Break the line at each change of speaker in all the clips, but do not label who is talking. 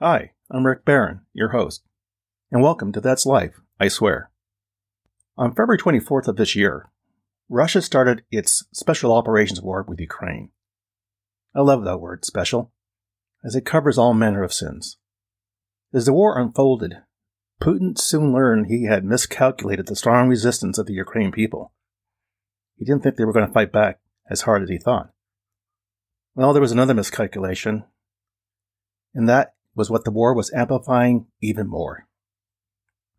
Hi, I'm Rick Barron, your host, and welcome to That's Life, I Swear. On February 24th of this year, Russia started its special operations war with Ukraine. I love that word, special, as it covers all manner of sins. As the war unfolded, Putin soon learned he had miscalculated the strong resistance of the Ukrainian people. He didn't think they were going to fight back as hard as he thought. Well, there was another miscalculation, and that was what the war was amplifying even more.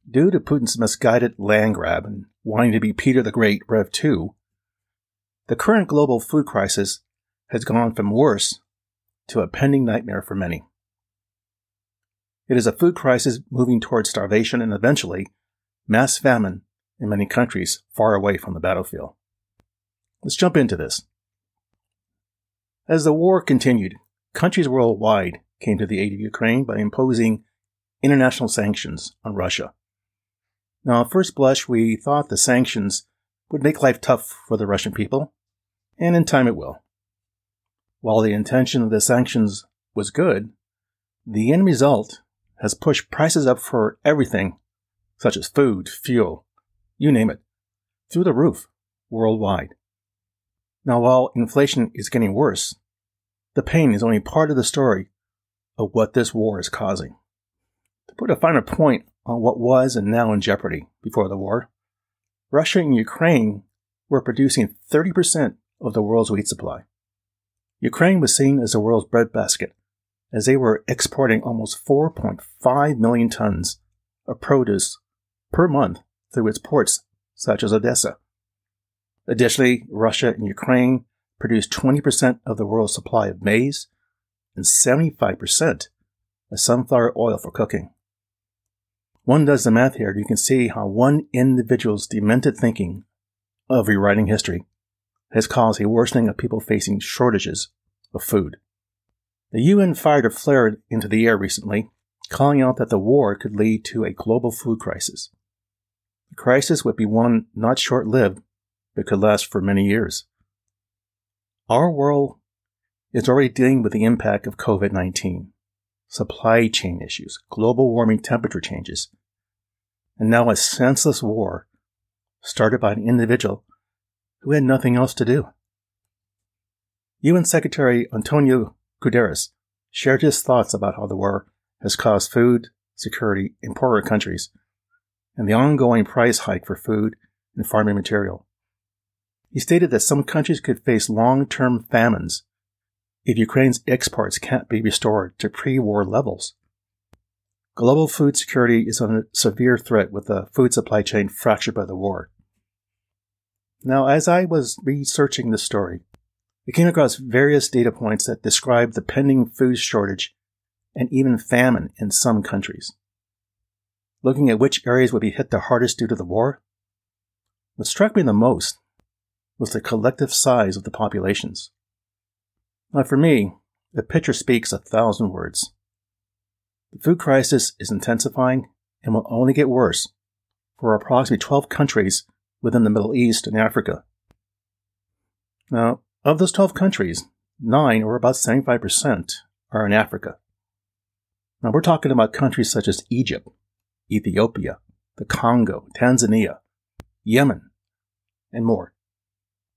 Due to Putin's misguided land grab and wanting to be Peter the Great Rev 2, the current global food crisis has gone from worse to a pending nightmare for many. It is a food crisis moving towards starvation and eventually mass famine in many countries far away from the battlefield. Let's jump into this. As the war continued, countries worldwide came to the aid of Ukraine by imposing international sanctions on Russia. Now, at first blush, we thought the sanctions would make life tough for the Russian people, and in time it will. While the intention of the sanctions was good, the end result has pushed prices up for everything, such as food, fuel, you name it, through the roof worldwide. Now, while inflation is getting worse, the pain is only part of the story of what this war is causing. To put a finer point on what was and now in jeopardy before the war, Russia and Ukraine were producing 30% of the world's wheat supply. Ukraine was seen as the world's breadbasket, as they were exporting almost 4.5 million tons of produce per month through its ports, such as Odessa. Additionally, Russia and Ukraine produced 20% of the world's supply of maize and 75% of sunflower oil for cooking. One does the math here, and you can see how one individual's demented thinking of rewriting history has caused a worsening of people facing shortages of food. The UN fired a flare into the air recently, calling out that the war could lead to a global food crisis. The crisis would be one not short lived, but could last for many years. Our world is already dealing with the impact of COVID 19, supply chain issues, global warming temperature changes, and now a senseless war started by an individual who had nothing else to do. UN Secretary Antonio Guterres shared his thoughts about how the war has caused food security in poorer countries and the ongoing price hike for food and farming material. He stated that some countries could face long-term famines if Ukraine's exports can't be restored to pre-war levels. Global food security is under severe threat with the food supply chain fractured by the war. Now, as I was researching this story, I came across various data points that describe the pending food shortage and even famine in some countries. Looking at which areas would be hit the hardest due to the war, what struck me the most was the collective size of the populations. Now, for me, the picture speaks a thousand words. The food crisis is intensifying and will only get worse for approximately 12 countries within the Middle East and Africa. Now, of those 12 countries, nine, or about 75%, are in Africa. Now, we're talking about countries such as Egypt, Ethiopia, the Congo, Tanzania, Yemen, and more.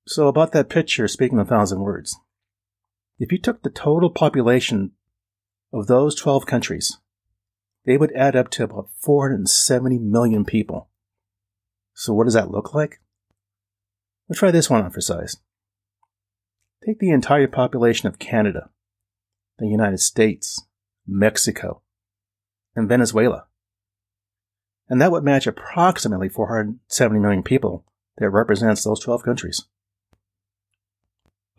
So, about that picture, speaking a thousand words, if you took the total population of those 12 countries they would add up to about 470 million people. So what does that look like? Let's try this one on for size. Take the entire population of Canada, the United States, Mexico, and Venezuela. And that would match approximately 470 million people that represents those 12 countries.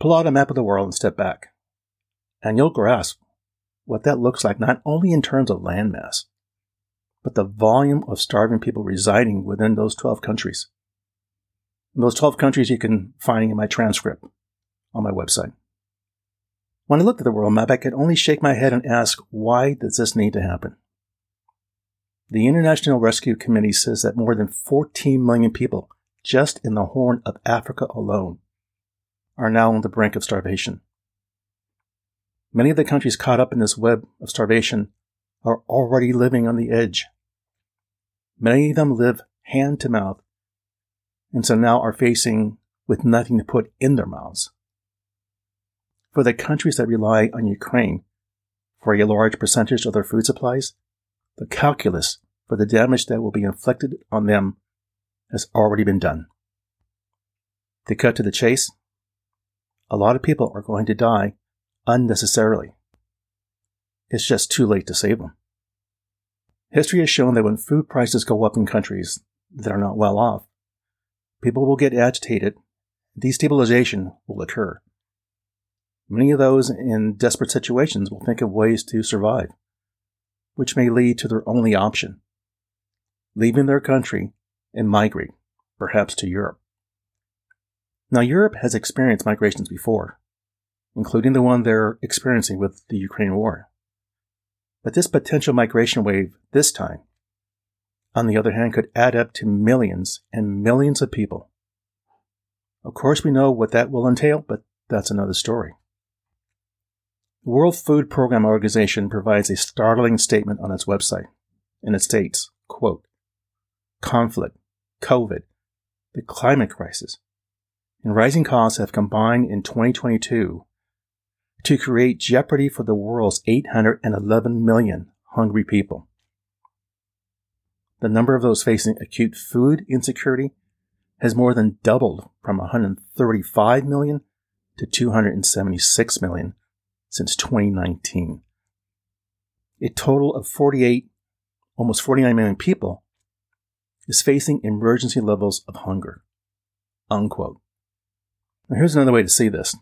Pull out a map of the world and step back, and you'll grasp what that looks like, not only in terms of landmass, but the volume of starving people residing within those 12 countries. And those 12 countries you can find in my transcript on my website. When I looked at the world map, I could only shake my head and ask, why does this need to happen? The International Rescue Committee says that more than 14 million people just in the Horn of Africa alone are now on the brink of starvation. Many of the countries caught up in this web of starvation are already living on the edge. Many of them live hand to mouth, and so now are facing with nothing to put in their mouths. For the countries that rely on Ukraine for a large percentage of their food supplies, the calculus for the damage that will be inflicted on them has already been done. To cut to the chase, a lot of people are going to die unnecessarily. It's just too late to save them. History has shown that when food prices go up in countries that are not well off, people will get agitated, destabilization will occur. Many of those in desperate situations will think of ways to survive, which may lead to their only option leaving their country and migrate, perhaps to Europe. Now, Europe has experienced migrations before, including the one they're experiencing with the Ukraine war. But this potential migration wave this time, on the other hand, could add up to millions and millions of people. Of course, we know what that will entail, but that's another story. The World Food Program Organization provides a startling statement on its website, and it states, quote, conflict, COVID, the climate crisis, and rising costs have combined in 2022 to create jeopardy for the world's 811 million hungry people. The number of those facing acute food insecurity has more than doubled from 135 million to 276 million since 2019. A total of 48, almost 49 million people is facing emergency levels of hunger. Unquote. Now, here's another way to see this.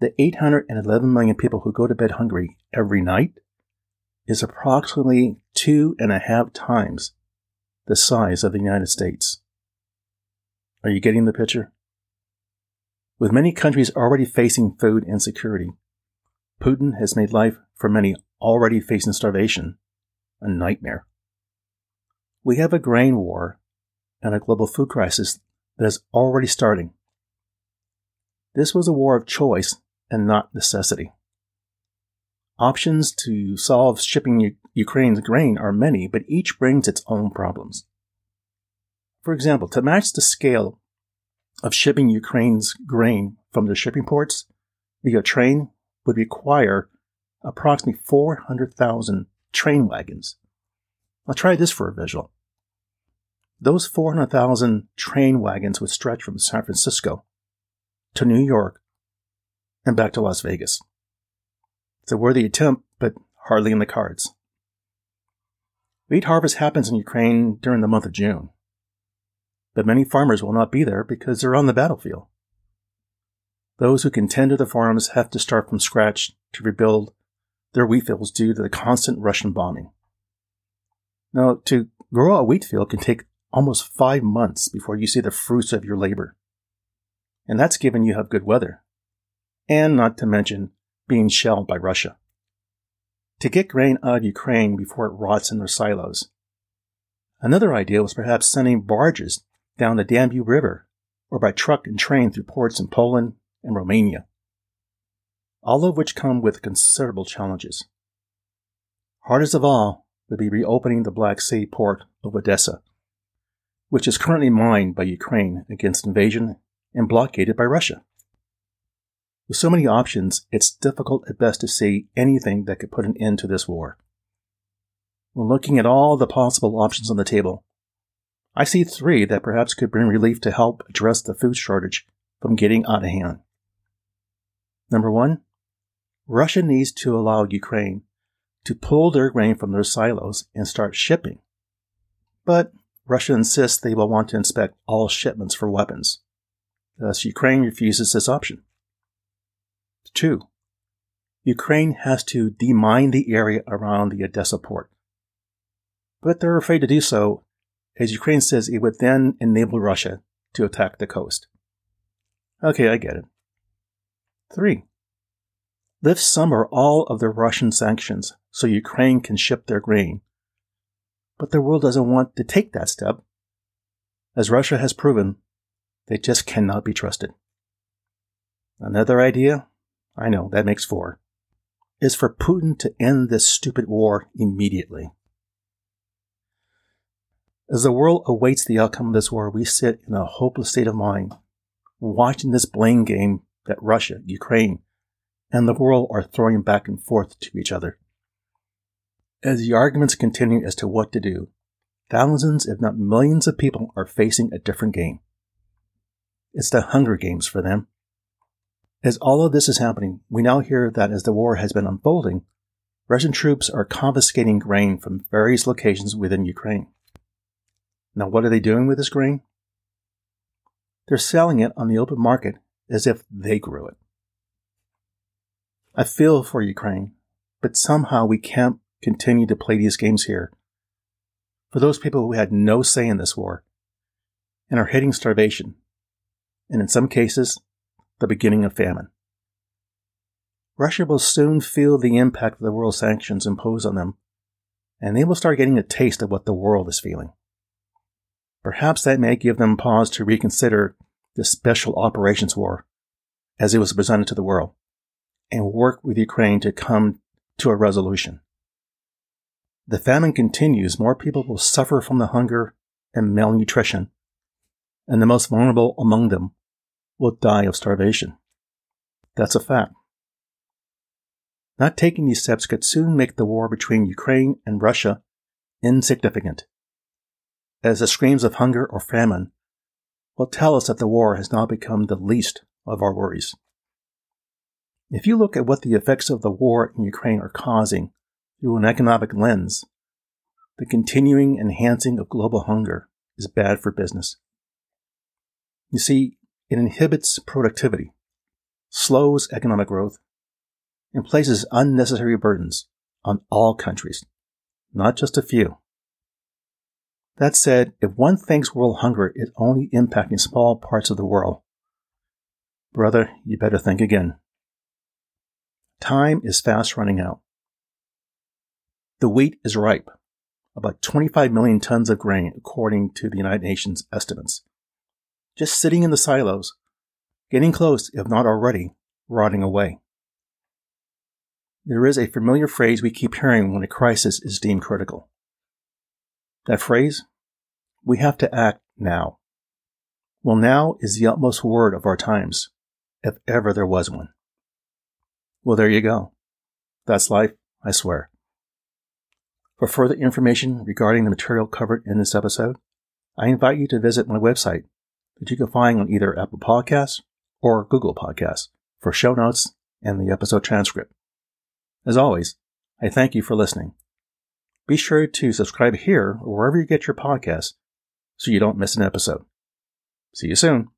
The 811 million people who go to bed hungry every night is approximately two and a half times the size of the United States. Are you getting the picture? With many countries already facing food insecurity, Putin has made life for many already facing starvation a nightmare. We have a grain war and a global food crisis that is already starting. This was a war of choice and not necessity. Options to solve shipping U- Ukraine's grain are many, but each brings its own problems. For example, to match the scale of shipping Ukraine's grain from the shipping ports via train would require approximately 400,000 train wagons. I'll try this for a visual. Those 400,000 train wagons would stretch from San Francisco to New York and back to Las Vegas. It's a worthy attempt, but hardly in the cards. Wheat harvest happens in Ukraine during the month of June, but many farmers will not be there because they're on the battlefield. Those who can tend to the farms have to start from scratch to rebuild their wheat fields due to the constant Russian bombing. Now, to grow a wheat field can take almost five months before you see the fruits of your labor. And that's given you have good weather. And not to mention being shelled by Russia. To get grain out of Ukraine before it rots in their silos. Another idea was perhaps sending barges down the Danube River or by truck and train through ports in Poland and Romania. All of which come with considerable challenges. Hardest of all would be reopening the Black Sea port of Odessa which is currently mined by Ukraine against invasion and blockaded by Russia. With so many options, it's difficult at best to see anything that could put an end to this war. When looking at all the possible options on the table, I see three that perhaps could bring relief to help address the food shortage from getting out of hand. Number one, Russia needs to allow Ukraine to pull their grain from their silos and start shipping. But Russia insists they will want to inspect all shipments for weapons. Thus, Ukraine refuses this option. 2. Ukraine has to demine the area around the Odessa port. But they're afraid to do so, as Ukraine says it would then enable Russia to attack the coast. Okay, I get it. 3. Lift some or all of the Russian sanctions so Ukraine can ship their grain but the world doesn't want to take that step. As Russia has proven, they just cannot be trusted. Another idea? I know, that makes four. is for Putin to end this stupid war immediately. As the world awaits the outcome of this war, we sit in a hopeless state of mind, watching this blame game that Russia, Ukraine, and the world are throwing back and forth to each other. As the arguments continue as to what to do, thousands, if not millions of people are facing a different game. It's the Hunger Games for them. As all of this is happening, we now hear that as the war has been unfolding, Russian troops are confiscating grain from various locations within Ukraine. Now, what are they doing with this grain? They're selling it on the open market as if they grew it. I feel for Ukraine, but somehow we can't continue to play these games here. For those people who had no say in this war and are hitting starvation, and in some cases, the beginning of famine. Russia will soon feel the impact of the world sanctions imposed on them, and they will start getting a taste of what the world is feeling. Perhaps that may give them pause to reconsider the Special Operations War as it was presented to the world and work with Ukraine to come to a resolution. The famine continues, more people will suffer from the hunger and malnutrition, and the most vulnerable among them will die of starvation. That's a fact. Not taking these steps could soon make the war between Ukraine and Russia insignificant, as the screams of hunger or famine will tell us that the war has now become the least of our worries. If you look at what the effects of the war in Ukraine are causing through an economic lens, the continuing enhancing of global hunger is bad for business. You see, it inhibits productivity, slows economic growth, and places unnecessary burdens on all countries, not just a few. That said, if one thinks world hunger is only impacting small parts of the world, brother, you better think again. Time is fast running out. The wheat is ripe, about 25 million tons of grain, according to the United Nations estimates. Just sitting in the silos, getting close, if not already, rotting away. There is a familiar phrase we keep hearing when a crisis is deemed critical. That phrase? We have to act now. Well, now is the utmost word of our times, if ever there was one. Well, there you go. That's life, I swear. For further information regarding the material covered in this episode, I invite you to visit my website that you can find on either Apple Podcasts or Google Podcasts for show notes and the episode transcript. As always, I thank you for listening. Be sure to subscribe here or wherever you get your podcasts so you don't miss an episode. See you soon.